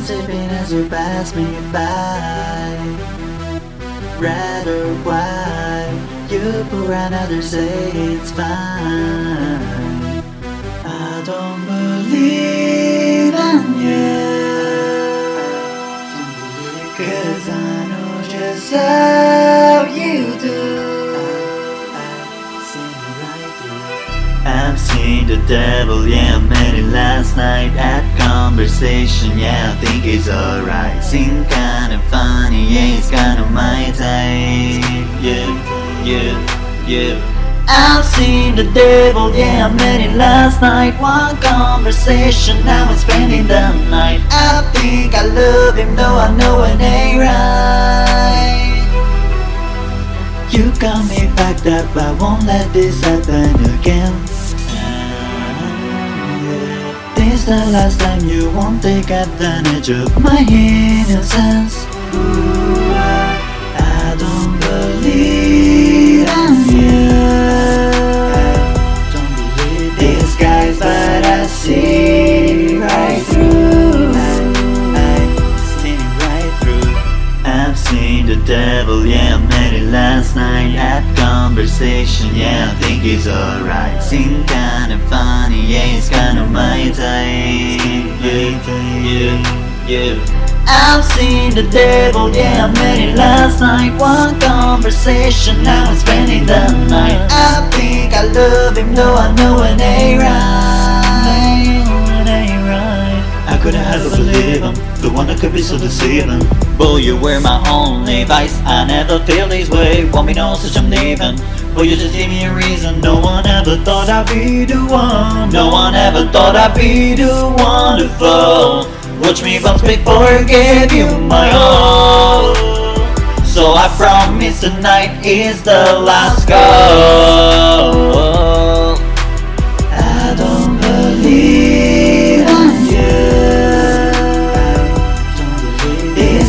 sleeping as you pass me by. Red or white, you pour another say it's fine. I don't believe in you. Cause I know just how you do. I've seen the devil, yeah, it last night at conversation, yeah, I think it's alright. Seem kinda funny, yeah, it's kinda my type. Yeah, yeah, yeah. I've seen the devil, yeah, I met him last night. One conversation, now I'm spending the night. I think I love him, though I know it ain't right. You got me backed up, I won't let this happen again. Last time you won't take advantage of my innocence. I, don't believe in you. Don't but I see right through. I've seen the devil, yeah, met it last night at conversation, yeah, I think it's alright. Seem kinda funny, yeah, it's kinda. Yeah, yeah. I've seen the devil, yeah, I've met it last night. One conversation, now I'm spending the night. I think I love him, though I know it ain't right. It ain't right. I couldn't help but believe him, the one that could be so deceiving. Boy, you were my only vice. I never feel this way. Want me know such I'm leaving. Boy, you just gave me a reason. No one ever thought I'd be the one. No one ever thought I'd be the wonderful. Watch me bounce before I give you my all. So I promise tonight is the last call I don't believe in you.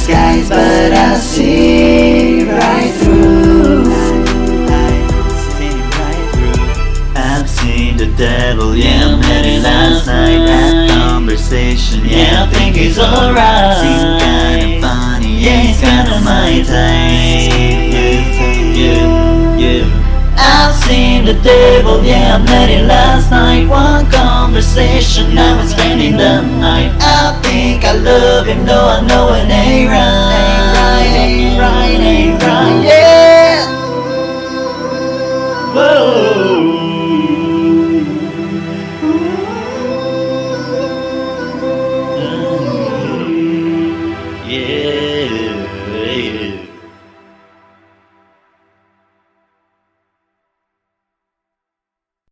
Guys, but I see right through. I've seen the devil, yeah, I met it last night. Conversation, yeah, I think it's alright. Seem kinda funny, yeah, it's kinda my type. Yeah, yeah, yeah. I've seen the devil, yeah, I met it last night. One conversation, now I'm spending the night. I think I love him, though I know it ain't right.